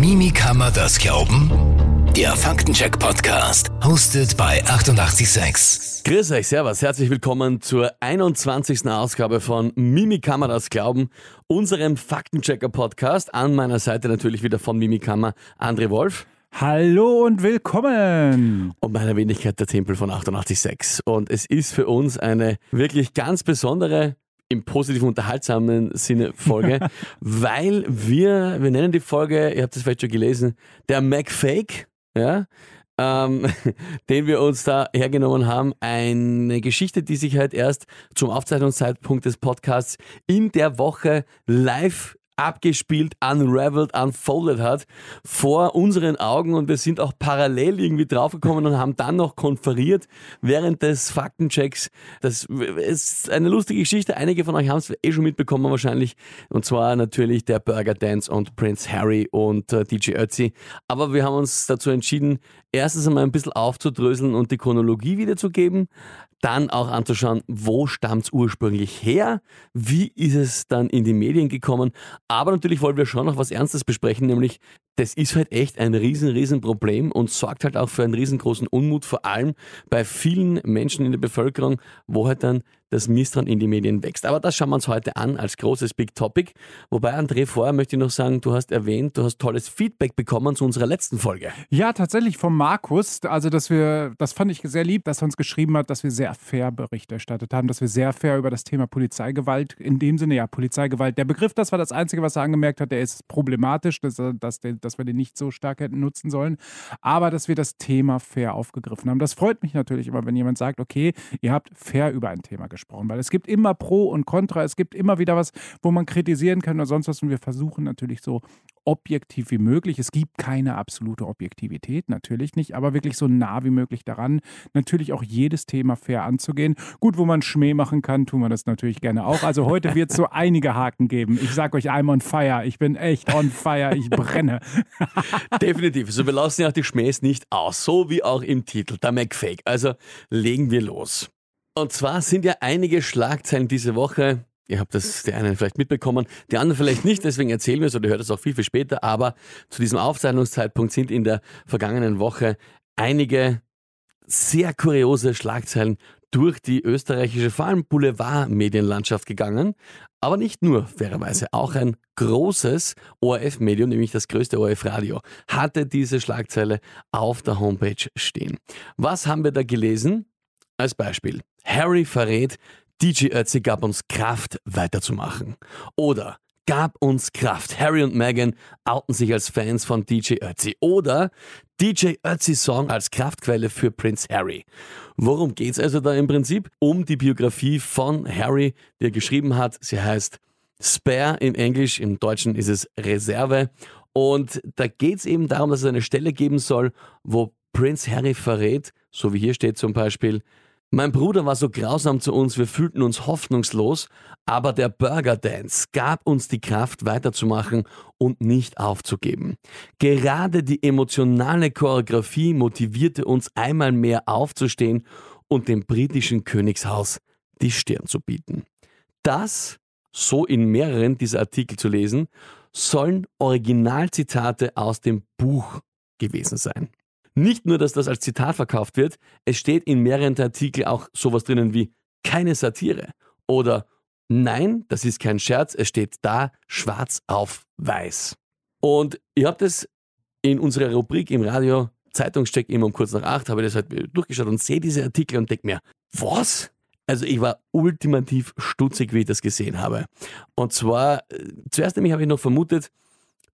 Mimi kann man das glauben? Der Faktencheck-Podcast, hostet bei 886. Grüß euch, servus, herzlich willkommen zur 21. Ausgabe von Mimi kann man das glauben, unserem Faktenchecker-Podcast. An meiner Seite natürlich wieder von Mimi Kammer André Wolf. Hallo und willkommen! Und meiner Wenigkeit der Tempel von 886. Und es ist für uns eine wirklich ganz besondere im positiven, unterhaltsamen Sinne Folge, weil wir, wir nennen die Folge, ihr habt es vielleicht schon gelesen, der MacFake, ja, ähm, den wir uns da hergenommen haben. Eine Geschichte, die sich halt erst zum Aufzeichnungszeitpunkt des Podcasts in der Woche live abgespielt, unraveled, unfolded hat vor unseren Augen und wir sind auch parallel irgendwie draufgekommen und haben dann noch konferiert während des Faktenchecks. Das ist eine lustige Geschichte. Einige von euch haben es eh schon mitbekommen wahrscheinlich. Und zwar natürlich der Burger Dance und Prince Harry und äh, DJ Ötzi. Aber wir haben uns dazu entschieden, erstens einmal ein bisschen aufzudröseln und die Chronologie wiederzugeben dann auch anzuschauen, wo stammt es ursprünglich her, wie ist es dann in die Medien gekommen. Aber natürlich wollen wir schon noch was Ernstes besprechen, nämlich das ist halt echt ein riesen, riesen Problem und sorgt halt auch für einen riesengroßen Unmut, vor allem bei vielen Menschen in der Bevölkerung, wo halt dann das Misstrauen in die Medien wächst. Aber das schauen wir uns heute an als großes Big Topic. Wobei, André, vorher möchte ich noch sagen, du hast erwähnt, du hast tolles Feedback bekommen zu unserer letzten Folge. Ja, tatsächlich vom Markus. Also, dass wir, das fand ich sehr lieb, dass er uns geschrieben hat, dass wir sehr fair Bericht erstattet haben, dass wir sehr fair über das Thema Polizeigewalt, in dem Sinne, ja, Polizeigewalt. Der Begriff, das war das Einzige, was er angemerkt hat, der ist problematisch, dass, dass, dass wir den nicht so stark hätten nutzen sollen. Aber dass wir das Thema fair aufgegriffen haben. Das freut mich natürlich immer, wenn jemand sagt, okay, ihr habt fair über ein Thema gesprochen weil es gibt immer Pro und Contra, es gibt immer wieder was, wo man kritisieren kann oder sonst was und wir versuchen natürlich so objektiv wie möglich. Es gibt keine absolute Objektivität, natürlich nicht, aber wirklich so nah wie möglich daran, natürlich auch jedes Thema fair anzugehen. Gut, wo man Schmäh machen kann, tun wir das natürlich gerne auch. Also heute wird es so einige Haken geben. Ich sage euch, I'm on fire. Ich bin echt on fire. Ich brenne. Definitiv. Also wir lassen ja auch die Schmähs nicht aus, so wie auch im Titel, der McFake. Also legen wir los. Und zwar sind ja einige Schlagzeilen diese Woche Ihr habt das der einen vielleicht mitbekommen, die anderen vielleicht nicht, deswegen erzählen wir es oder hört es auch viel, viel später. Aber zu diesem Aufzeichnungszeitpunkt sind in der vergangenen Woche einige sehr kuriose Schlagzeilen durch die österreichische, vor allem Boulevard-Medienlandschaft gegangen. Aber nicht nur, fairerweise. Auch ein großes ORF-Medium, nämlich das größte ORF-Radio, hatte diese Schlagzeile auf der Homepage stehen. Was haben wir da gelesen? Als Beispiel. Harry verrät, DJ Ötzi gab uns Kraft weiterzumachen. Oder gab uns Kraft. Harry und Meghan outen sich als Fans von DJ Ötzi. Oder DJ Ötzi Song als Kraftquelle für Prince Harry. Worum geht's also da im Prinzip? Um die Biografie von Harry, die er geschrieben hat. Sie heißt Spare im Englisch, im Deutschen ist es Reserve. Und da geht's eben darum, dass es eine Stelle geben soll, wo Prince Harry verrät, so wie hier steht zum Beispiel, mein Bruder war so grausam zu uns, wir fühlten uns hoffnungslos, aber der Burger Dance gab uns die Kraft weiterzumachen und nicht aufzugeben. Gerade die emotionale Choreografie motivierte uns einmal mehr aufzustehen und dem britischen Königshaus die Stirn zu bieten. Das, so in mehreren dieser Artikel zu lesen, sollen Originalzitate aus dem Buch gewesen sein. Nicht nur, dass das als Zitat verkauft wird, es steht in mehreren Artikeln auch sowas drinnen wie keine Satire oder nein, das ist kein Scherz, es steht da schwarz auf weiß. Und ihr habt es in unserer Rubrik im Radio Zeitungscheck immer um kurz nach acht, habe ich das halt durchgeschaut und sehe diese Artikel und denke mir, was? Also ich war ultimativ stutzig, wie ich das gesehen habe. Und zwar, äh, zuerst nämlich habe ich noch vermutet,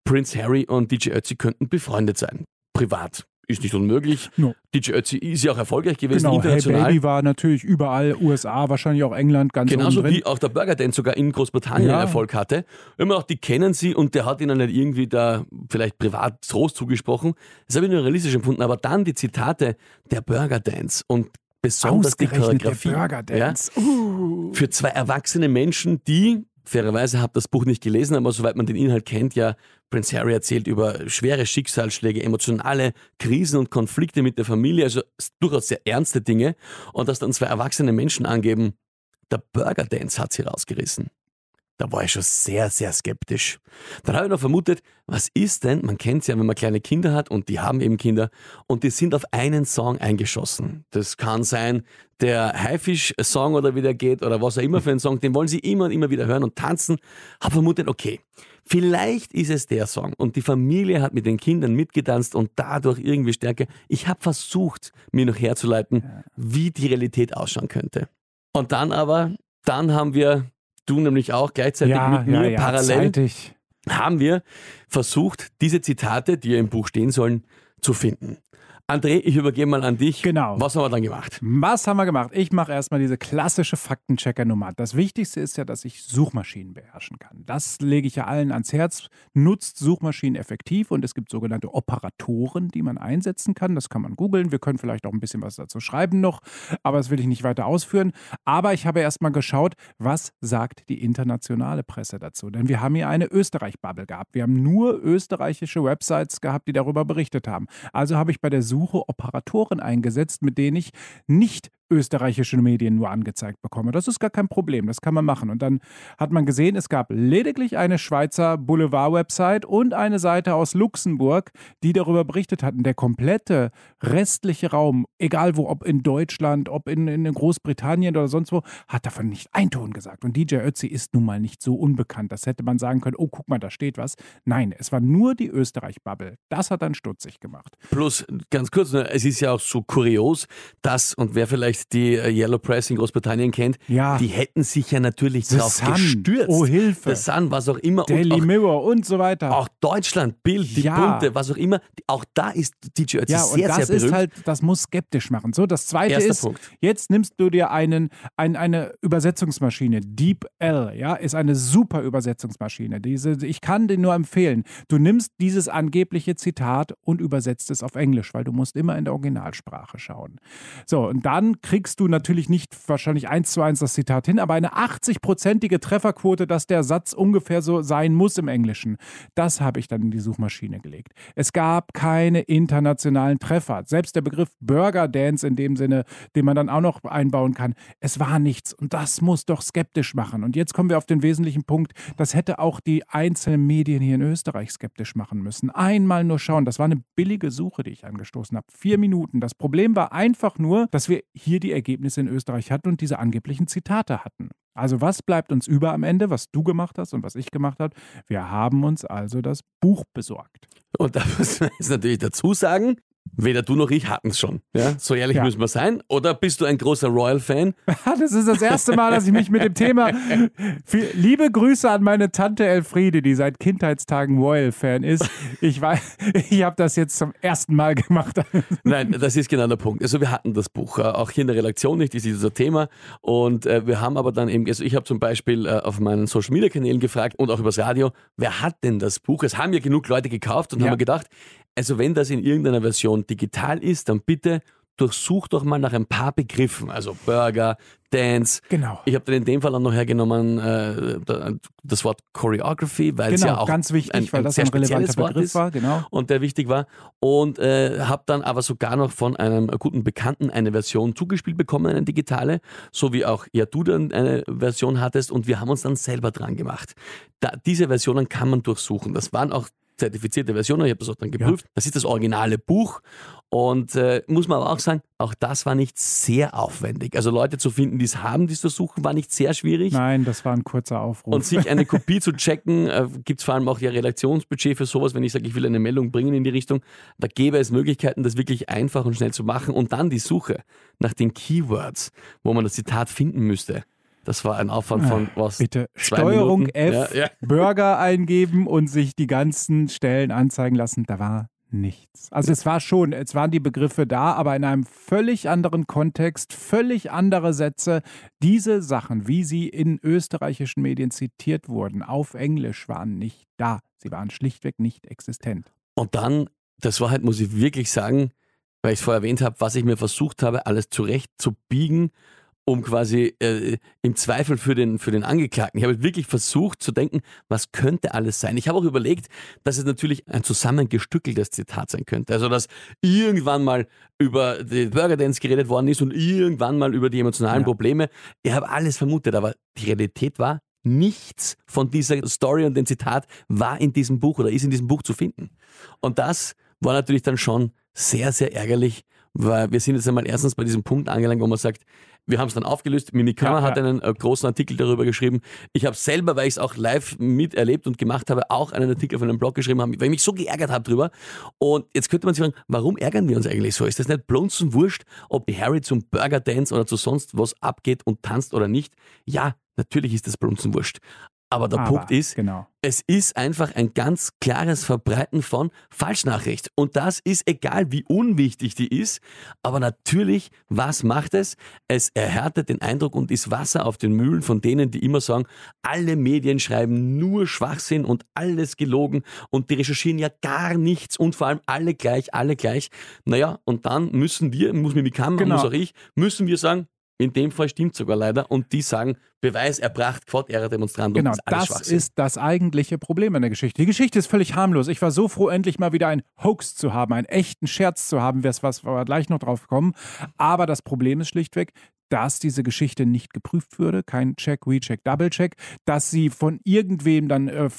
Prince Harry und DJ Ötzi könnten befreundet sein. Privat ist nicht unmöglich. No. DJ Ötzi ist ja auch erfolgreich gewesen genau, international. Hey Baby war natürlich überall, USA, wahrscheinlich auch England, ganz Genauso wie auch der Burger Dance sogar in Großbritannien ja. Erfolg hatte. Immer auch, die kennen sie und der hat ihnen nicht irgendwie da vielleicht privat Trost zugesprochen. Das habe ich nur realistisch empfunden. Aber dann die Zitate der Burger Dance und besonders die Choreografie. Ja, uh. Für zwei erwachsene Menschen, die fairerweise habe das Buch nicht gelesen, aber soweit man den Inhalt kennt, ja, Prince Harry erzählt über schwere Schicksalsschläge, emotionale Krisen und Konflikte mit der Familie, also durchaus sehr ernste Dinge. Und dass dann zwei erwachsene Menschen angeben, der Burger Dance hat sie rausgerissen. Da war ich schon sehr, sehr skeptisch. Dann habe ich noch vermutet, was ist denn, man kennt es ja, wenn man kleine Kinder hat und die haben eben Kinder und die sind auf einen Song eingeschossen. Das kann sein der Haifisch-Song oder wie der geht oder was auch immer für ein Song, den wollen sie immer und immer wieder hören und tanzen. Habe vermutet, okay, vielleicht ist es der Song und die Familie hat mit den Kindern mitgetanzt und dadurch irgendwie stärker. Ich habe versucht, mir noch herzuleiten, wie die Realität ausschauen könnte. Und dann aber, dann haben wir du nämlich auch gleichzeitig ja, mit mir ja, parallel zeitig. haben wir versucht, diese Zitate, die ja im Buch stehen sollen, zu finden. André, ich übergebe mal an dich. Genau. Was haben wir dann gemacht? Was haben wir gemacht? Ich mache erstmal diese klassische Faktenchecker-Nummer. Das Wichtigste ist ja, dass ich Suchmaschinen beherrschen kann. Das lege ich ja allen ans Herz. Nutzt Suchmaschinen effektiv und es gibt sogenannte Operatoren, die man einsetzen kann. Das kann man googeln. Wir können vielleicht auch ein bisschen was dazu schreiben noch, aber das will ich nicht weiter ausführen. Aber ich habe erstmal geschaut, was sagt die internationale Presse dazu? Denn wir haben hier eine Österreich-Bubble gehabt. Wir haben nur österreichische Websites gehabt, die darüber berichtet haben. Also habe ich bei der Suche Operatoren eingesetzt, mit denen ich nicht österreichische Medien nur angezeigt bekomme. Das ist gar kein Problem, das kann man machen. Und dann hat man gesehen, es gab lediglich eine Schweizer Boulevard-Website und eine Seite aus Luxemburg, die darüber berichtet hatten. Der komplette restliche Raum, egal wo, ob in Deutschland, ob in, in Großbritannien oder sonst wo, hat davon nicht ein Ton gesagt. Und DJ Ötzi ist nun mal nicht so unbekannt. Das hätte man sagen können, oh, guck mal, da steht was. Nein, es war nur die Österreich-Bubble. Das hat dann stutzig gemacht. Plus, ganz kurz, ne, es ist ja auch so kurios, dass, und wer vielleicht die äh, Yellow Press in Großbritannien kennt, Ja. die hätten sich ja natürlich The drauf Sun. gestürzt. Oh, Hilfe. The Sun, was auch immer. Daily und auch, Mirror und so weiter. auch Deutschland, Bild, die Ja. Bunte, was auch immer. Auch da ist DJ Ötzi Ja, sehr, das sehr berühmt. ist halt, das muss skeptisch machen. So, das zweite Erster ist, Punkt. jetzt nimmst du dir einen, ein, eine Übersetzungsmaschine. DeepL, ja, ist eine super Übersetzungsmaschine. Diese, ich kann den nur empfehlen. Du nimmst dieses angebliche Zitat und übersetzt es auf Englisch, weil du musst immer in der Originalsprache schauen. So, und dann kriegst du natürlich nicht wahrscheinlich eins zu eins das Zitat hin, aber eine 80-prozentige Trefferquote, dass der Satz ungefähr so sein muss im Englischen. Das habe ich dann in die Suchmaschine gelegt. Es gab keine internationalen Treffer. Selbst der Begriff Burger Dance in dem Sinne, den man dann auch noch einbauen kann, es war nichts. Und das muss doch skeptisch machen. Und jetzt kommen wir auf den wesentlichen Punkt. Das hätte auch die einzelnen Medien hier in Österreich skeptisch machen müssen. Einmal nur schauen. Das war eine billige Suche, die ich angestoßen habe. Vier Minuten. Das Problem war einfach nur, dass wir hier die Ergebnisse in Österreich hatten und diese angeblichen Zitate hatten. Also was bleibt uns über am Ende, was du gemacht hast und was ich gemacht habe? Wir haben uns also das Buch besorgt. Und da muss man jetzt natürlich dazu sagen, weder du noch ich hatten es schon. Ja? So ehrlich Ja. müssen wir sein. Oder bist du ein großer Royal-Fan? Das ist das erste Mal, dass ich mich mit dem Thema. Liebe Grüße an meine Tante Elfriede, die seit Kindheitstagen Royal-Fan ist. Ich weiß, ich habe das jetzt zum ersten Mal gemacht. Nein, das ist genau der Punkt. Also wir hatten das Buch, äh, auch hier in der Redaktion nicht, ist unser Thema. Und äh, wir haben aber dann eben, also ich habe zum Beispiel äh, auf meinen Social-Media-Kanälen gefragt und auch übers Radio, wer hat denn das Buch? Es haben ja genug Leute gekauft und Ja. haben gedacht, also wenn das in irgendeiner Version digital ist, dann bitte durchsuch doch mal nach ein paar Begriffen, also Burger, Dance. Genau. Ich habe dann in dem Fall auch noch hergenommen äh, da- das Wort Choreography, weil es Genau, ja auch ganz wichtig, ein, weil ein das sehr ein relevanter Wort Begriff ist war, genau. und der wichtig war. Und äh, habe dann aber sogar noch von einem guten Bekannten eine Version zugespielt bekommen, eine digitale, so wie auch ja du dann eine Version hattest und wir haben uns dann selber dran gemacht. Da, diese Versionen kann man durchsuchen. Das waren auch zertifizierte Versionen, ich habe das auch dann geprüft. Das ist das originale Buch und äh, muss man aber auch sagen, auch das war nicht sehr aufwendig. Also Leute zu finden, die es haben, die es durchsuchen, war nicht sehr schwierig. Nein, das war ein kurzer Aufruf. Und sich eine Kopie zu checken, äh, gibt es vor allem auch ja Redaktionsbudget für sowas, wenn ich sage, ich will eine Meldung bringen in die Richtung. Da gäbe es Möglichkeiten, das wirklich einfach und schnell zu machen. Und dann die Suche nach den Keywords, wo man das Zitat finden müsste. Das war ein Aufwand von was? Bitte Steuerung Minuten? F, Ja, ja. Burger eingeben und sich die ganzen Stellen anzeigen lassen. Da war nichts. Also es war schon, es waren die Begriffe da, aber in einem völlig anderen Kontext, völlig andere Sätze. Diese Sachen, wie sie in österreichischen Medien zitiert wurden, auf Englisch, waren nicht da. Sie waren schlichtweg nicht existent. Und dann, das war halt, muss ich wirklich sagen, weil ich es vorher erwähnt habe, was ich mir versucht habe, alles zurecht zu biegen, um quasi äh, im Zweifel für den, für den Angeklagten. Ich habe wirklich versucht zu denken, was könnte alles sein. Ich habe auch überlegt, dass es natürlich ein zusammengestückeltes Zitat sein könnte. Also, dass irgendwann mal über die Burger Dance geredet worden ist und irgendwann mal über die emotionalen Ja. Probleme. Ich habe alles vermutet, aber die Realität war, nichts von dieser Story und dem Zitat war in diesem Buch oder ist in diesem Buch zu finden. Und das war natürlich dann schon sehr, sehr ärgerlich, weil wir sind jetzt einmal erstens bei diesem Punkt angelangt, wo man sagt, wir haben es dann aufgelöst. Mimikama ja, hat einen äh, großen Artikel darüber geschrieben. Ich habe selber, weil ich es auch live miterlebt und gemacht habe, auch einen Artikel auf einem Blog geschrieben, weil ich mich so geärgert habe drüber. Und jetzt könnte man sich fragen, warum ärgern wir uns eigentlich so? Ist das nicht blunzen wurscht, ob die Harry zum Burger Dance oder zu sonst was abgeht und tanzt oder nicht? Ja, natürlich ist das blunzen wurscht. Aber der Aber, Punkt ist, genau. es ist einfach ein ganz klares Verbreiten von Falschnachricht. Und das ist egal, wie unwichtig die ist. Aber natürlich, was macht es? Es erhärtet den Eindruck und ist Wasser auf den Mühlen von denen, die immer sagen, alle Medien schreiben nur Schwachsinn und alles gelogen und die recherchieren ja gar nichts und vor allem alle gleich, alle gleich. Naja, und dann müssen wir, muss mir Mikam, genau. muss auch ich, müssen wir sagen, in dem Fall stimmt sogar leider. Und die sagen, Beweis erbracht, quod era demonstrandum. Genau, das, ist das eigentliche Problem in der Geschichte. Die Geschichte ist völlig harmlos. Ich war so froh, endlich mal wieder einen Hoax zu haben, einen echten Scherz zu haben, was wir gleich noch drauf kommen. Aber das Problem ist schlichtweg, dass diese Geschichte nicht geprüft würde, kein Check, Recheck, Double-Check, dass sie von irgendwem dann äh, äh,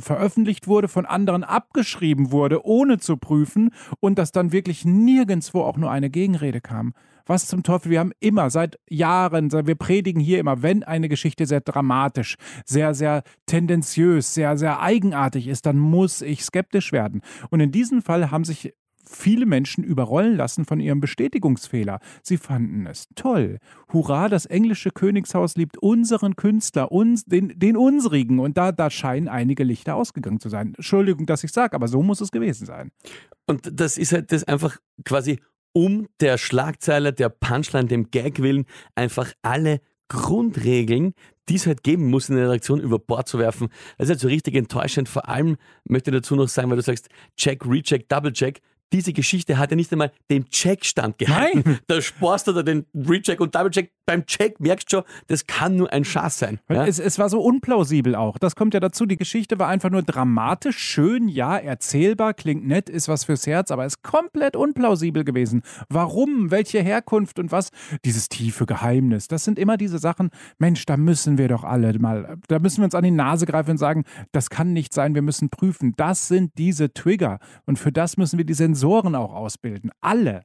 veröffentlicht wurde, von anderen abgeschrieben wurde, ohne zu prüfen und dass dann wirklich nirgendwo auch nur eine Gegenrede kam. Was zum Teufel, wir haben immer seit Jahren, wir predigen hier immer, wenn eine Geschichte sehr dramatisch, sehr, sehr tendenziös, sehr, sehr eigenartig ist, dann muss ich skeptisch werden. Und in diesem Fall haben sich viele Menschen überrollen lassen von ihrem Bestätigungsfehler. Sie fanden es toll. Hurra, das englische Königshaus liebt unseren Künstler, uns, den, den unsrigen. Und da, da scheinen einige Lichter ausgegangen zu sein. Entschuldigung, dass ich sage, aber so muss es gewesen sein. Und das ist halt das einfach quasi um der Schlagzeile, der Punchline, dem Gag willen einfach alle Grundregeln, die es halt geben muss in der Redaktion, über Bord zu werfen. Das ist halt so richtig enttäuschend. Vor allem möchte ich dazu noch sagen, weil du sagst, Check, Recheck, Double Check diese Geschichte hat ja nicht einmal den Check-Stand gehalten. Nein. Da sparst du da den Recheck und Double-Check. Beim Check merkst du schon, das kann nur ein Schatz sein. Ja? Es, es, war so unplausibel auch. Das kommt ja dazu. Die Geschichte war einfach nur dramatisch, schön, ja, erzählbar, klingt nett, ist was fürs Herz, aber ist komplett unplausibel gewesen. Warum? Welche Herkunft und was? Dieses tiefe Geheimnis. Das sind immer diese Sachen, Mensch, da müssen wir doch alle mal, da müssen wir uns an die Nase greifen und sagen, das kann nicht sein, wir müssen prüfen. Das sind diese Trigger. Und für das müssen wir die Sensoren Sensoren auch ausbilden. Alle.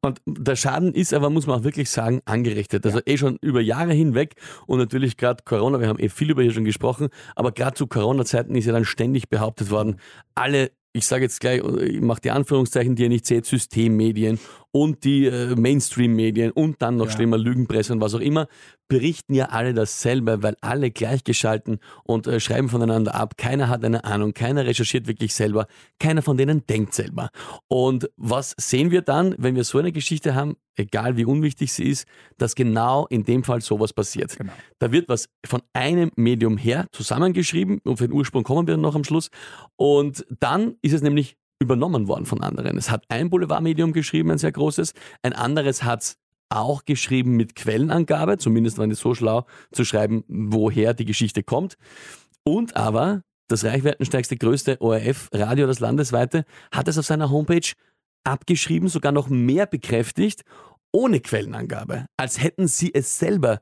Und der Schaden ist aber, muss man auch wirklich sagen, angerichtet. Also ja. eh schon über Jahre hinweg und natürlich gerade Corona, wir haben eh viel über hier schon gesprochen, aber gerade zu Corona-Zeiten ist ja dann ständig behauptet worden, alle ich sage jetzt gleich, ich mache die Anführungszeichen, die ihr nicht seht, Systemmedien und die äh, Mainstream-Medien und dann noch ja. schlimmer Lügenpresse und was auch immer, berichten ja alle dasselbe, weil alle gleichgeschalten und äh, schreiben voneinander ab. Keiner hat eine Ahnung, keiner recherchiert wirklich selber, keiner von denen denkt selber. Und was sehen wir dann, wenn wir so eine Geschichte haben, egal wie unwichtig sie ist, dass genau in dem Fall sowas passiert. Genau. Da wird was von einem Medium her zusammengeschrieben und für den Ursprung kommen wir dann noch am Schluss. Und dann ist es nämlich übernommen worden von anderen. Es hat ein Boulevardmedium geschrieben, ein sehr großes, ein anderes hat es auch geschrieben mit Quellenangabe, zumindest waren die so schlau zu schreiben, woher die Geschichte kommt. Und aber das reichweitenstärkste, größte ORF-Radio, das landesweite, hat es auf seiner Homepage abgeschrieben, sogar noch mehr bekräftigt, ohne Quellenangabe, als hätten sie es selber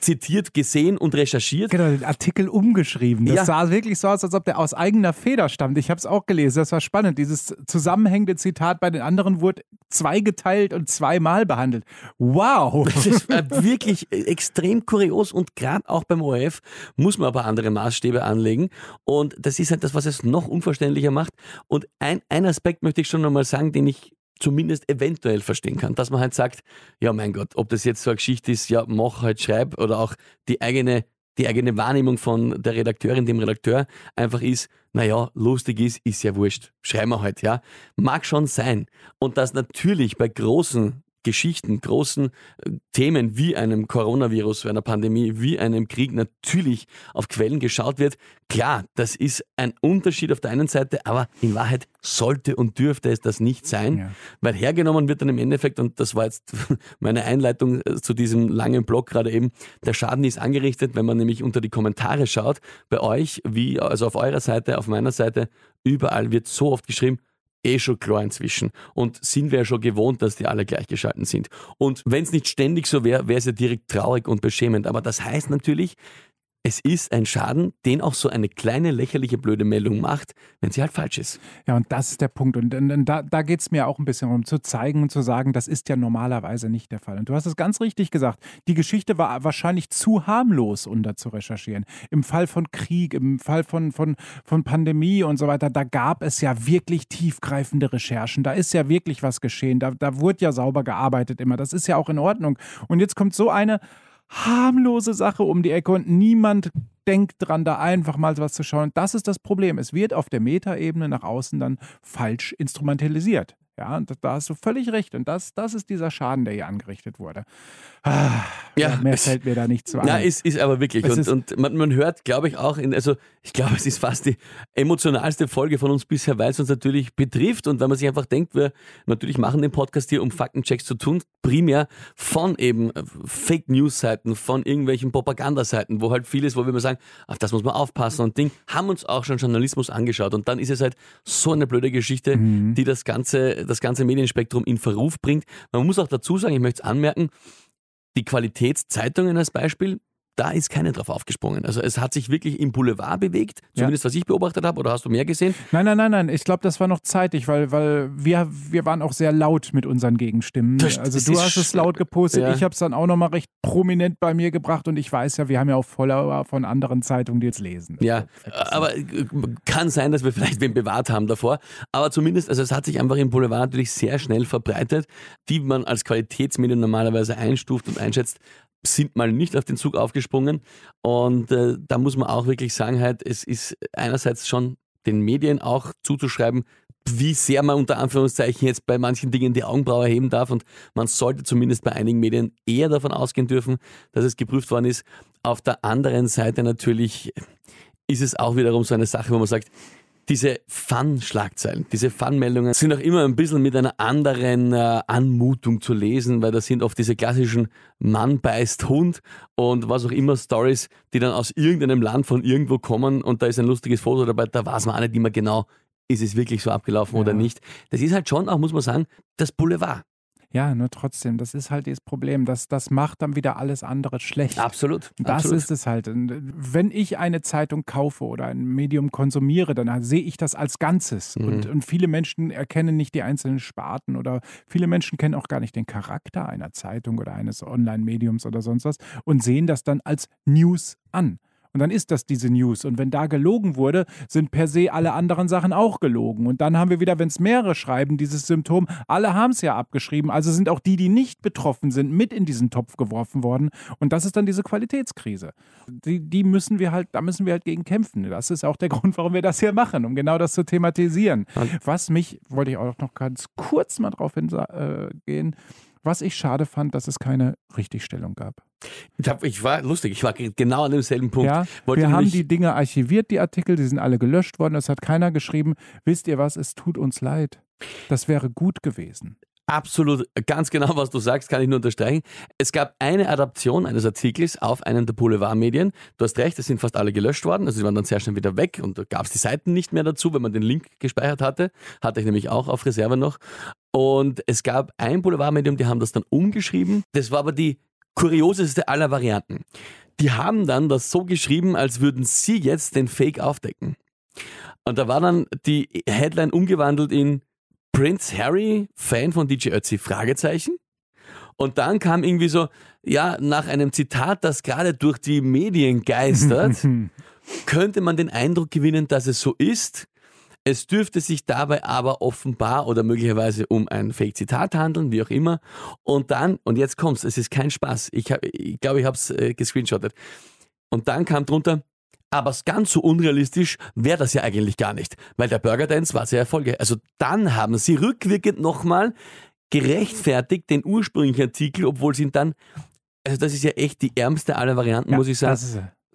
zitiert, gesehen und recherchiert. Genau, den Artikel umgeschrieben. Das ja. sah wirklich so aus, als ob der aus eigener Feder stammt. Ich habe es auch gelesen, das war spannend. Dieses zusammenhängende Zitat bei den anderen wurde zweigeteilt und zweimal behandelt. Wow! Das ist wirklich extrem kurios und gerade auch beim ORF muss man aber andere Maßstäbe anlegen. Und das ist halt das, was es noch unverständlicher macht. Und ein, ein Aspekt möchte ich schon nochmal sagen, den ich zumindest eventuell verstehen kann. Dass man halt sagt, ja mein Gott, ob das jetzt so eine Geschichte ist, ja mach halt, schreib oder auch die eigene, die eigene Wahrnehmung von der Redakteurin, dem Redakteur einfach ist, naja, lustig ist, ist ja wurscht. Schreiben wir halt, ja. Mag schon sein. Und dass natürlich bei großen Geschichten, großen äh, Themen wie einem Coronavirus, einer Pandemie, wie einem Krieg natürlich auf Quellen geschaut wird. Klar, das ist ein Unterschied auf der einen Seite, aber in Wahrheit sollte und dürfte es das nicht sein, ja. weil hergenommen wird dann im Endeffekt, und das war jetzt meine Einleitung äh, zu diesem langen Blog gerade eben, der Schaden ist angerichtet, wenn man nämlich unter die Kommentare schaut, bei euch, wie also auf eurer Seite, auf meiner Seite, überall wird so oft geschrieben, eh schon klar inzwischen. Und sind wir ja schon gewohnt, dass die alle gleichgeschalten sind. Und wenn es nicht ständig so wäre, wäre es ja direkt traurig und beschämend. Aber das heißt natürlich, es ist ein Schaden, den auch so eine kleine lächerliche blöde Meldung macht, wenn sie halt falsch ist. Ja, und das ist der Punkt. Und, und, und da, da geht es mir auch ein bisschen um zu zeigen und zu sagen, das ist ja normalerweise nicht der Fall. Und du hast es ganz richtig gesagt. Die Geschichte war wahrscheinlich zu harmlos, um da zu recherchieren. Im Fall von Krieg, im Fall von, von, von Pandemie und so weiter, da gab es ja wirklich tiefgreifende Recherchen. Da ist ja wirklich was geschehen. Da, da wurde ja sauber gearbeitet immer. Das ist ja auch in Ordnung. Und jetzt kommt so eine harmlose Sache um die Ecke und niemand denkt dran, da einfach mal was zu schauen. Das ist das Problem. Es wird auf der Metaebene nach außen dann falsch instrumentalisiert. Ja, und da hast du völlig recht. Und das, das ist dieser Schaden, der hier angerichtet wurde. Ah, ja, mehr es, fällt mir da nicht zu ein. Ja, ist, ist aber wirklich. Es und, und man, man, hört, glaube ich, auch, in, also ich glaube, es ist fast die emotionalste Folge von uns bisher, weil es uns natürlich betrifft und weil man sich einfach denkt, wir natürlich machen den Podcast hier, um Faktenchecks zu tun, primär von eben äh, Fake News Seiten, von irgendwelchen Propagandaseiten, wo halt vieles, wo wir immer sagen, auf das muss man aufpassen und Ding, haben uns auch schon Journalismus angeschaut und dann ist es halt so eine blöde Geschichte, mhm. die das ganze, das ganze Medienspektrum in Verruf bringt. Man muss auch dazu sagen, ich möchte es anmerken, die Qualitätszeitungen als Beispiel, da ist keine drauf aufgesprungen. Also es hat sich wirklich im Boulevard bewegt, zumindest ja. was ich beobachtet habe, oder hast du mehr gesehen? Nein, nein, nein, nein. Ich glaube, das war noch zeitig, weil, weil wir, wir waren auch sehr laut mit unseren Gegenstimmen. Das, also du hast es laut gepostet, ja. ich habe es dann auch nochmal recht prominent bei mir gebracht und ich weiß ja, wir haben ja auch Follower von anderen Zeitungen, die jetzt lesen. Ja, aber äh, kann sein, dass wir vielleicht wen bewahrt haben davor. Aber zumindest, also es hat sich einfach im Boulevard natürlich sehr schnell verbreitet, die man als Qualitätsmedium normalerweise einstuft und einschätzt, sind mal nicht auf den Zug aufgesprungen. Und äh, da muss man auch wirklich sagen, halt, es ist einerseits schon den Medien auch zuzuschreiben, wie sehr man unter Anführungszeichen jetzt bei manchen Dingen die Augenbraue heben darf. Und man sollte zumindest bei einigen Medien eher davon ausgehen dürfen, dass es geprüft worden ist. Auf der anderen Seite natürlich ist es auch wiederum so eine Sache, wo man sagt, diese Fun-Schlagzeilen, diese Fun-Meldungen sind auch immer ein bisschen mit einer anderen äh, Anmutung zu lesen, weil das sind oft diese klassischen Mann beißt Hund und was auch immer Stories, die dann aus irgendeinem Land von irgendwo kommen und da ist ein lustiges Foto dabei, da weiß man auch nicht immer genau, ist es wirklich so abgelaufen ja. oder nicht. Das ist halt schon auch, muss man sagen, das Boulevard. Ja, nur trotzdem, das ist halt das Problem. Das, das macht dann wieder alles andere schlecht. Absolut. Das absolut. ist es halt. Wenn ich eine Zeitung kaufe oder ein Medium konsumiere, dann sehe ich das als Ganzes. Mhm. Und, und viele Menschen erkennen nicht die einzelnen Sparten oder viele Menschen kennen auch gar nicht den Charakter einer Zeitung oder eines Online-Mediums oder sonst was und sehen das dann als News an. Und dann ist das diese News. Und wenn da gelogen wurde, sind per se alle anderen Sachen auch gelogen. Und dann haben wir wieder, wenn es mehrere schreiben, dieses Symptom, alle haben es ja abgeschrieben. Also sind auch die, die nicht betroffen sind, mit in diesen Topf geworfen worden. Und das ist dann diese Qualitätskrise. Die, die müssen wir halt, da müssen wir halt gegen kämpfen. Das ist auch der Grund, warum wir das hier machen, um genau das zu thematisieren. Was mich, wollte ich auch noch ganz kurz mal drauf hingehen, was ich schade fand, dass es keine Richtigstellung gab. Ich, hab, ich war lustig, ich war genau an demselben Punkt. Ja, wir haben die Dinge archiviert, die Artikel, die sind alle gelöscht worden. Es hat keiner geschrieben, wisst ihr was, es tut uns leid. Das wäre gut gewesen. Absolut, ganz genau, was du sagst, kann ich nur unterstreichen. Es gab eine Adaption eines Artikels auf einen der Boulevardmedien. Du hast recht, es sind fast alle gelöscht worden, also sie waren dann sehr schnell wieder weg und da gab es die Seiten nicht mehr dazu, wenn man den Link gespeichert hatte. Hatte ich nämlich auch auf Reserve noch. Und es gab ein Boulevardmedium, die haben das dann umgeschrieben. Das war aber die kurioseste aller Varianten. Die haben dann das so geschrieben, als würden sie jetzt den Fake aufdecken. Und da war dann die Headline umgewandelt in Prince Harry, Fan von DJ Ötzi? Fragezeichen. Und dann kam irgendwie so, ja, nach einem Zitat, das gerade durch die Medien geistert, könnte man den Eindruck gewinnen, dass es so ist. Es dürfte sich dabei aber offenbar oder möglicherweise um ein Fake-Zitat handeln, wie auch immer. Und dann, und jetzt kommt's, es ist kein Spaß. Ich glaube, ich, glaub, ich habe es äh, gescreenshottet. Und dann kam drunter, aber ganz so unrealistisch wäre das ja eigentlich gar nicht, weil der Burger Dance war sehr erfolgreich. Also dann haben sie rückwirkend nochmal gerechtfertigt den ursprünglichen Artikel, obwohl sie ihn dann, also das ist ja echt die ärmste aller Varianten, ja, muss ich sagen.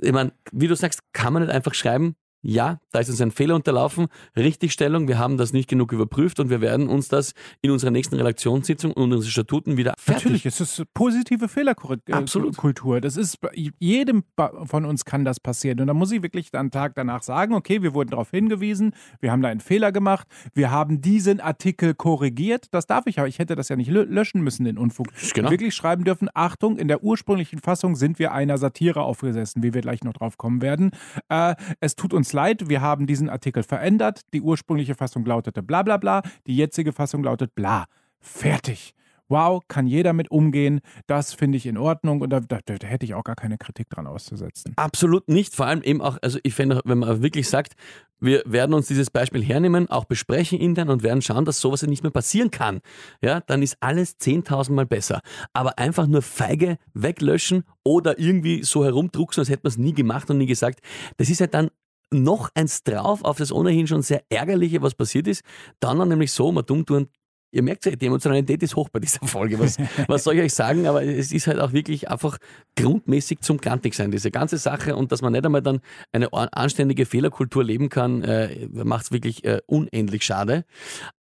ich meine, wie du sagst, kann man nicht einfach schreiben, ja, da ist uns ein Fehler unterlaufen, Richtigstellung, wir haben das nicht genug überprüft und wir werden uns das in unserer nächsten Redaktionssitzung und unseren Statuten wieder fertig. Natürlich, es ist positive Fehlerkultur. Das ist, jedem von uns kann das passieren. Und da muss ich wirklich einen Tag danach sagen, okay, wir wurden darauf hingewiesen, wir haben da einen Fehler gemacht, wir haben diesen Artikel korrigiert. Das darf ich aber, ich hätte das ja nicht löschen müssen, den Unfug. Genau. Wirklich schreiben dürfen, Achtung, in der ursprünglichen Fassung sind wir einer Satire aufgesessen, wie wir gleich noch drauf kommen werden. Äh, es tut uns leid, wir haben diesen Artikel verändert. Die ursprüngliche Fassung lautete bla bla bla, die jetzige Fassung lautet bla. Fertig. Wow, kann jeder mit umgehen. Das finde ich in Ordnung und da, da, da, hätte ich auch gar keine Kritik dran auszusetzen. Absolut nicht. Vor allem eben auch, also ich finde, wenn man wirklich sagt, wir werden uns dieses Beispiel hernehmen, auch besprechen intern und werden schauen, dass sowas nicht mehr passieren kann. Ja, dann ist alles 10.000 Mal besser. Aber einfach nur feige weglöschen oder irgendwie so herumdrucksen, als hätte man es nie gemacht und nie gesagt, das ist ja dann noch eins drauf auf das ohnehin schon sehr ärgerliche, was passiert ist. Dann, dann nämlich so, man dumm tun, ihr merkt ja, die Emotionalität ist hoch bei dieser Folge. Was, was soll ich euch sagen? Aber es ist halt auch wirklich einfach grundmäßig zum Grantig sein, diese ganze Sache. Und dass man nicht einmal dann eine anständige Fehlerkultur leben kann, äh, macht es wirklich äh, unendlich schade.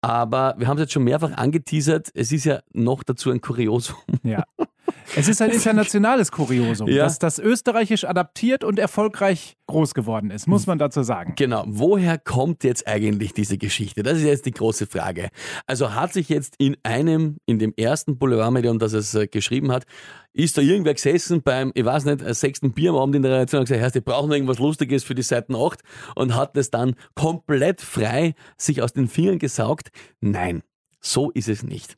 Aber wir haben es jetzt schon mehrfach angeteasert. Es ist ja noch dazu ein Kuriosum. Ja. Es ist ein internationales Kuriosum, ja. dass das österreichisch adaptiert und erfolgreich groß geworden ist, muss man dazu sagen. Genau. Woher kommt jetzt eigentlich diese Geschichte? Das ist jetzt die große Frage. Also hat sich jetzt in einem, in dem ersten Boulevardmedium, das es äh, geschrieben hat, ist da irgendwer gesessen beim, ich weiß nicht, äh, sechsten Bier am Abend in der Redaktion und gesagt, heißt, die brauchen irgendwas Lustiges für die Seiten 8 und hat das dann komplett frei sich aus den Fingern gesaugt? Nein, so ist es nicht.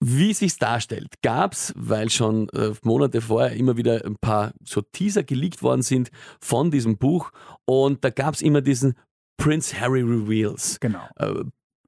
Wie sich's darstellt, gab's, weil schon äh, Monate vorher immer wieder ein paar so Teaser geleakt worden sind von diesem Buch und da gab's immer diesen Prince Harry Reveals. Genau. Äh,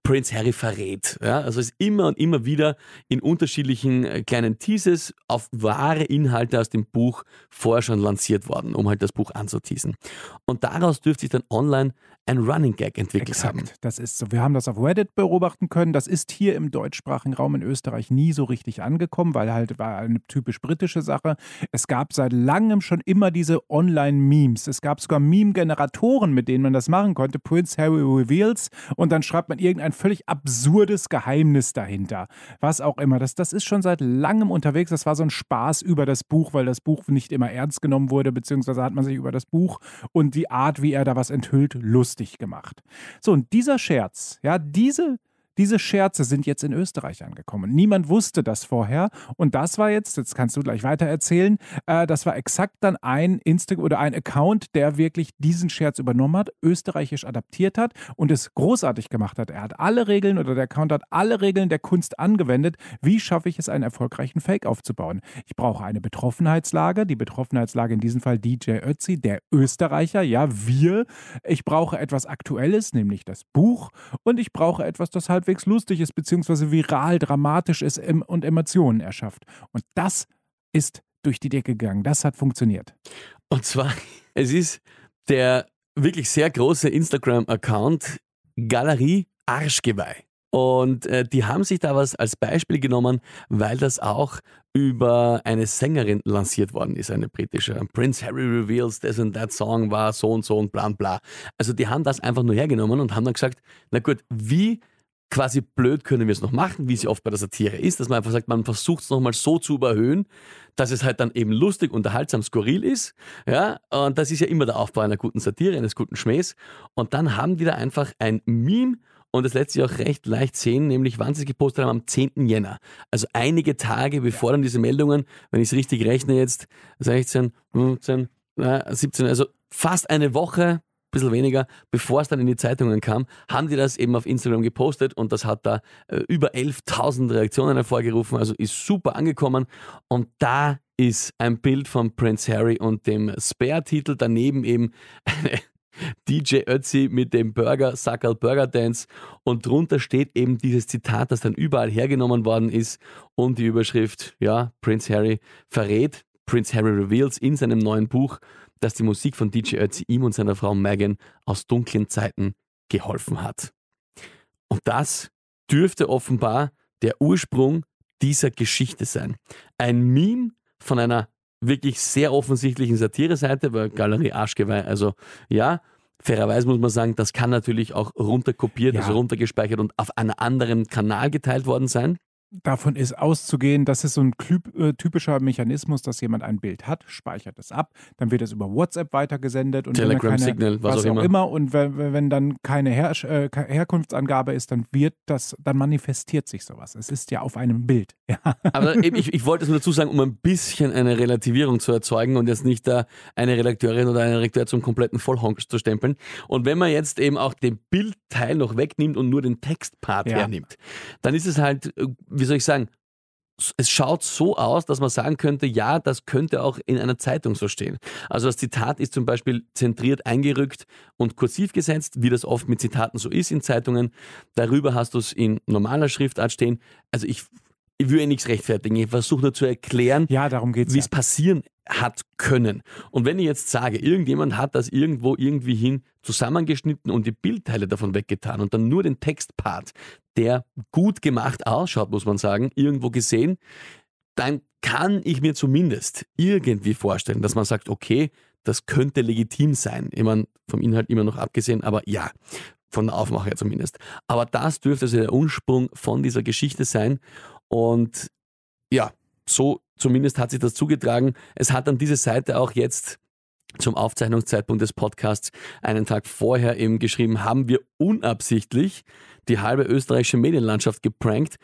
Prince Harry verrät. Ja, also es ist immer und immer wieder in unterschiedlichen äh, kleinen Teases auf wahre Inhalte aus dem Buch vorher schon lanciert worden, um halt das Buch anzuteasen. Und daraus dürfte sich dann online ein Running Gag entwickelt Exakt, haben. das ist so. Wir haben das auf Reddit beobachten können. Das ist hier im deutschsprachigen Raum in Österreich nie so richtig angekommen, weil halt war eine typisch britische Sache. Es gab seit langem schon immer diese Online-Memes. Es gab sogar Meme-Generatoren, mit denen man das machen konnte. Prince Harry Reveals und dann schreibt man irgendein völlig absurdes Geheimnis dahinter. Was auch immer. Das, das ist schon seit langem unterwegs. Das war so ein Spaß über das Buch, weil das Buch nicht immer ernst genommen wurde, beziehungsweise hat man sich über das Buch und die Art, wie er da was enthüllt, lustig lustig gemacht. So, und dieser Scherz, ja, diese diese Scherze sind jetzt in Österreich angekommen. Niemand wusste das vorher. Und das war jetzt, jetzt kannst du gleich weiter erzählen, äh, das war exakt dann ein Insta oder ein Account, der wirklich diesen Scherz übernommen hat, österreichisch adaptiert hat und es großartig gemacht hat. Er hat alle Regeln oder der Account hat alle Regeln der Kunst angewendet. Wie schaffe ich es, einen erfolgreichen Fake aufzubauen? Ich brauche eine Betroffenheitslage, die Betroffenheitslage in diesem Fall DJ Ötzi, der Österreicher, ja, wir. Ich brauche etwas Aktuelles, nämlich das Buch und ich brauche etwas, das halt halbwegs lustig ist, beziehungsweise viral, dramatisch ist und Emotionen erschafft. Und das ist durch die Decke gegangen. Das hat funktioniert. Und zwar, es ist der wirklich sehr große Instagram-Account Galerie Arschgeweih. Und äh, die haben sich da was als Beispiel genommen, weil das auch über eine Sängerin lanciert worden ist, eine britische. Prince Harry reveals this and that song war so und so und bla bla. Also die haben das einfach nur hergenommen und haben dann gesagt, na gut, wie quasi blöd können wir es noch machen, wie es oft bei der Satire ist, dass man einfach sagt, man versucht es nochmal so zu überhöhen, dass es halt dann eben lustig, unterhaltsam, skurril ist. Ja, und das ist ja immer der Aufbau einer guten Satire, eines guten Schmähs. Und dann haben die da einfach ein Meme und das lässt sich auch recht leicht sehen, nämlich wann sie es gepostet haben, am 10. Jänner. Also einige Tage bevor dann diese Meldungen, wenn ich es richtig rechne jetzt, 16, 15, 17, also fast eine Woche bisschen weniger, bevor es dann in die Zeitungen kam, haben die das eben auf Instagram gepostet und das hat da äh, über 11.000 Reaktionen hervorgerufen, also ist super angekommen. Und da ist ein Bild von Prince Harry und dem Spare-Titel, daneben eben DJ Ötzi mit dem Burger, Sackerl Burger Dance. Und drunter steht eben dieses Zitat, das dann überall hergenommen worden ist. Und die Überschrift, ja, Prince Harry verrät, Prince Harry reveals in seinem neuen Buch, dass die Musik von DJ Ötzi ihm und seiner Frau Megan aus dunklen Zeiten geholfen hat. Und das dürfte offenbar der Ursprung dieser Geschichte sein. Ein Meme von einer wirklich sehr offensichtlichen Satire-Seite, bei Galerie Arschgeweih, also ja, Fairerweise muss man sagen, das kann natürlich auch runterkopiert, Ja. also runtergespeichert und auf einem anderen Kanal geteilt worden sein. Davon ist auszugehen, das ist so ein äh, typischer Mechanismus, dass jemand ein Bild hat, speichert es ab, dann wird es über WhatsApp weitergesendet und Telegram, keine, Signal, was auch immer. Und wenn, wenn dann keine Her äh, Herkunftsangabe ist, dann wird das, dann manifestiert sich sowas. Es ist ja auf einem Bild. Ja. Aber eben, ich, ich wollte es nur dazu sagen, um ein bisschen eine Relativierung zu erzeugen und jetzt nicht da eine Redakteurin oder einen Redakteur zum kompletten Vollhonk zu stempeln. Und wenn man jetzt eben auch den Bildteil noch wegnimmt und nur den Textpart Ja. hernimmt, dann ist es halt, äh, wie soll ich sagen, es schaut so aus, dass man sagen könnte, ja, das könnte auch in einer Zeitung so stehen. Also das Zitat ist zum Beispiel zentriert eingerückt und kursiv gesetzt, wie das oft mit Zitaten so ist in Zeitungen. Darüber hast du es in normaler Schriftart stehen. Also ich, ich will ja nichts rechtfertigen. Ich versuche nur zu erklären, ja, geht es. wie Ja. es passieren hat können. Und wenn ich jetzt sage, irgendjemand hat das irgendwo irgendwie hin zusammengeschnitten und die Bildteile davon weggetan und dann nur den Textpart, der gut gemacht ausschaut, muss man sagen, irgendwo gesehen, dann kann ich mir zumindest irgendwie vorstellen, dass man sagt, okay, das könnte legitim sein. Ich meine, vom Inhalt immer noch abgesehen, aber ja, von der Aufmache zumindest. Aber das dürfte also der Ursprung von dieser Geschichte sein. Und ja, so zumindest hat sich das zugetragen. Es hat dann diese Seite auch jetzt zum Aufzeichnungszeitpunkt des Podcasts einen Tag vorher eben geschrieben, haben wir unabsichtlich die halbe österreichische Medienlandschaft geprankt.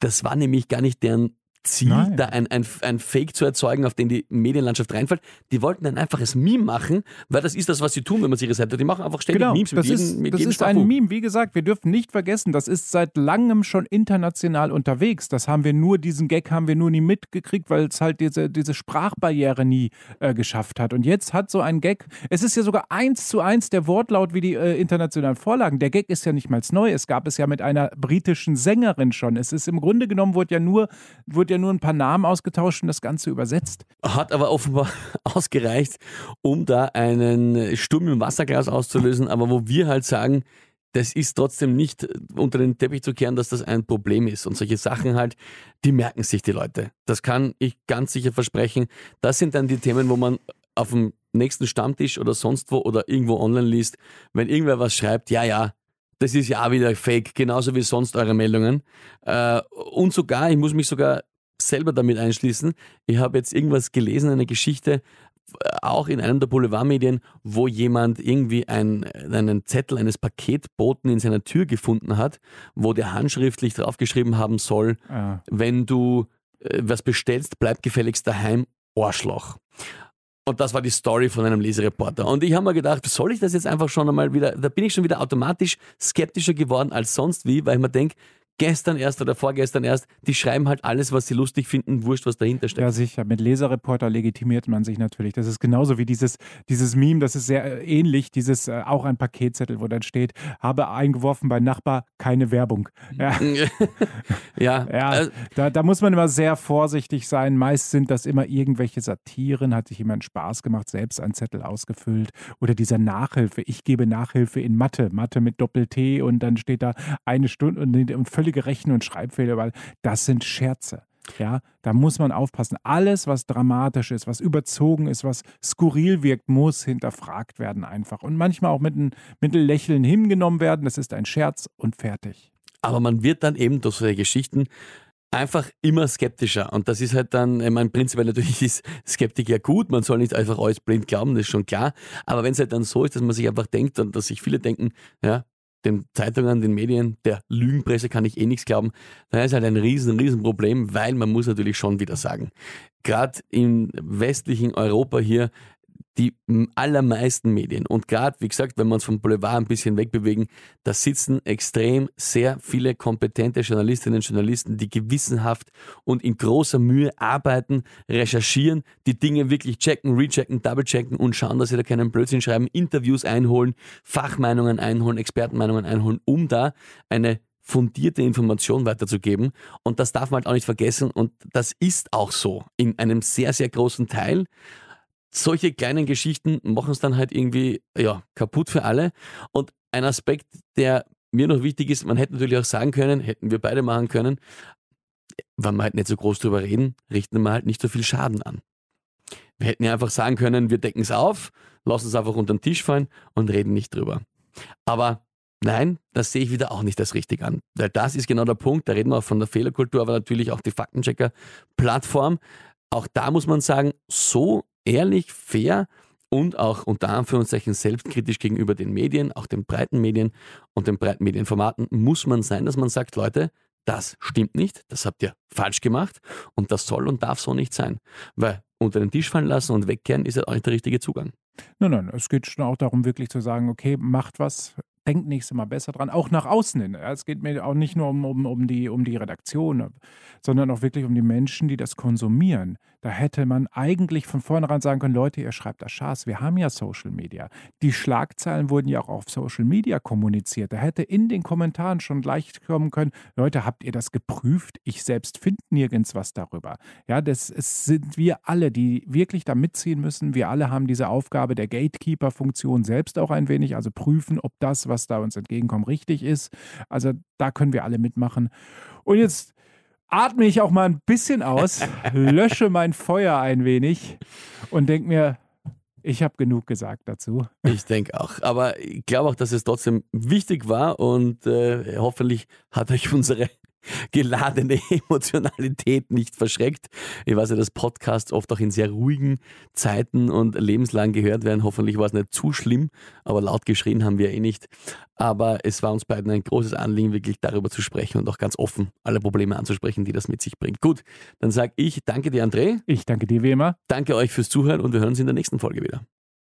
Das war nämlich gar nicht deren Ziel, Nein. da ein, ein, ein Fake zu erzeugen, auf den die Medienlandschaft reinfällt. Die wollten ein einfaches Meme machen, weil das ist das, was sie tun, wenn man sich ihre Seite. Die machen einfach ständig Genau, Memes mit das jedem, ist, mit das jedem ist ein. Meme. Wie gesagt, wir dürfen nicht vergessen, das ist seit langem schon international unterwegs. Das haben wir nur, diesen Gag haben wir nur nie mitgekriegt, weil es halt diese, diese Sprachbarriere nie äh, geschafft hat. Und jetzt hat so ein Gag, es ist ja sogar eins zu eins der Wortlaut wie die äh, internationalen Vorlagen. Der Gag ist ja nicht mal neu. Es gab es ja mit einer britischen Sängerin schon. Es ist im Grunde genommen, wurde ja nur, wurde ja nur ein paar Namen ausgetauscht und das Ganze übersetzt. Hat aber offenbar ausgereicht, um da einen Sturm im Wasserglas auszulösen, aber wo wir halt sagen, das ist trotzdem nicht unter den Teppich zu kehren, dass das ein Problem ist. Und solche Sachen halt, die merken sich die Leute. Das kann ich ganz sicher versprechen. Das sind dann die Themen, wo man auf dem nächsten Stammtisch oder sonst wo oder irgendwo online liest, wenn irgendwer was schreibt, ja, ja, das ist ja wieder fake, genauso wie sonst eure Meldungen. Äh, und sogar, ich muss mich sogar selber damit einschließen. Ich habe jetzt irgendwas gelesen, eine Geschichte, äh, auch in einem der Boulevardmedien, wo jemand irgendwie ein, einen Zettel eines Paketboten in seiner Tür gefunden hat, wo der handschriftlich draufgeschrieben haben soll, Äh, wenn du äh, was bestellst, bleib gefälligst daheim, Arschloch. Und das war die Story von einem Lesereporter. Und ich habe mir gedacht, soll ich das jetzt einfach schon einmal wieder, da bin ich schon wieder automatisch skeptischer geworden als sonst wie, weil ich mir denke, gestern erst oder vorgestern erst, die schreiben halt alles, was sie lustig finden, wurscht, was dahinter steckt. Ja, sicher. Mit Leserreporter legitimiert man sich natürlich. Das ist genauso wie dieses, dieses Meme, das ist sehr äh, ähnlich, dieses äh, auch ein Paketzettel, wo dann steht, habe eingeworfen bei Nachbar, keine Werbung. Ja, ja, ja äh, da, da muss man immer sehr vorsichtig sein. Meist sind das immer irgendwelche Satiren, hat sich jemand Spaß gemacht, selbst einen Zettel ausgefüllt. Oder dieser Nachhilfe, ich gebe Nachhilfe in Mathe, Mathe mit Doppel-T und dann steht da eine Stunde und, und völlige Rechen- und Schreibfehler, weil das sind Scherze. Ja, da muss man aufpassen. Alles, was dramatisch ist, was überzogen ist, was skurril wirkt, muss hinterfragt werden einfach. Und manchmal auch mit einem, mit einem Lächeln hingenommen werden. Das ist ein Scherz und fertig. aber man wird dann eben durch solche Geschichten einfach immer skeptischer. Und das ist halt dann, ich meine, prinzipiell natürlich ist Skeptik ja gut, man soll nicht einfach alles blind glauben, das ist schon klar. Aber wenn es halt dann so ist, dass man sich einfach denkt und dass sich viele denken, ja, den Zeitungen, den Medien, der Lügenpresse kann ich eh nichts glauben, dann ist halt ein riesen, riesen Problem, weil man muss natürlich schon wieder sagen, gerade im westlichen Europa hier, die allermeisten Medien und gerade, wie gesagt, wenn wir uns vom Boulevard ein bisschen wegbewegen, da sitzen extrem sehr viele kompetente Journalistinnen und Journalisten, die gewissenhaft und in großer Mühe arbeiten, recherchieren, die Dinge wirklich checken, rechecken, doublechecken und schauen, dass sie da keinen Blödsinn schreiben, Interviews einholen, Fachmeinungen einholen, Expertenmeinungen einholen, um da eine fundierte Information weiterzugeben. Und das darf man halt auch nicht vergessen. Und das ist auch so in einem sehr, sehr großen Teil solche kleinen Geschichten machen es dann halt irgendwie ja, kaputt für alle. Und ein Aspekt, der mir noch wichtig ist, man hätte natürlich auch sagen können, hätten wir beide machen können, wenn wir halt nicht so groß drüber reden, richten wir halt nicht so viel Schaden an. Wir hätten ja einfach sagen können, wir decken es auf, lassen es einfach unter den Tisch fallen und reden nicht drüber. Aber nein, das sehe ich wieder auch nicht als richtig an. Weil das ist genau der Punkt, da reden wir auch von der Fehlerkultur, aber natürlich auch die Faktenchecker-Plattform. Auch da muss man sagen, so ehrlich, fair und auch unter Anführungszeichen selbstkritisch gegenüber den Medien, auch den breiten Medien und den breiten Medienformaten muss man sein, dass man sagt, Leute, das stimmt nicht, das habt ihr falsch gemacht und das soll und darf so nicht sein. Weil unter den Tisch fallen lassen und wegkehren ist ja auch nicht der richtige Zugang. Nein, nein, es geht schon auch darum, wirklich zu sagen, okay, macht was, denkt nächstes Mal besser dran, auch nach außen hin. Es geht mir auch nicht nur um, um, um, die, um die Redaktion, sondern auch wirklich um die Menschen, die das konsumieren. Da hätte man eigentlich von vornherein sagen können, Leute, ihr schreibt das Schaß, wir haben ja Social Media. Die Schlagzeilen wurden ja auch auf Social Media kommuniziert. Da hätte in den Kommentaren schon gleich kommen können, Leute, habt ihr das geprüft? Ich selbst finde nirgends was darüber. Ja, das sind wir alle, die wirklich da mitziehen müssen. Wir alle haben diese Aufgabe der Gatekeeper-Funktion selbst auch ein wenig, also prüfen, ob das, was da uns entgegenkommt, richtig ist. Also da können wir alle mitmachen. Und jetzt atme ich auch mal ein bisschen aus, lösche mein Feuer ein wenig und denke mir, ich habe genug gesagt dazu. Ich denke auch. Aber ich glaube auch, dass es trotzdem wichtig war und äh, hoffentlich hat euch unsere geladene Emotionalität nicht verschreckt. Ich weiß ja, dass Podcasts oft auch in sehr ruhigen Zeiten und lebenslang gehört werden. Hoffentlich war es nicht zu schlimm, aber laut geschrien haben wir eh nicht. Aber es war uns beiden ein großes Anliegen, wirklich darüber zu sprechen und auch ganz offen alle Probleme anzusprechen, die das mit sich bringt. Gut, dann sage ich danke dir, André. Ich danke dir wie immer. Danke euch fürs Zuhören und wir hören uns in der nächsten Folge wieder.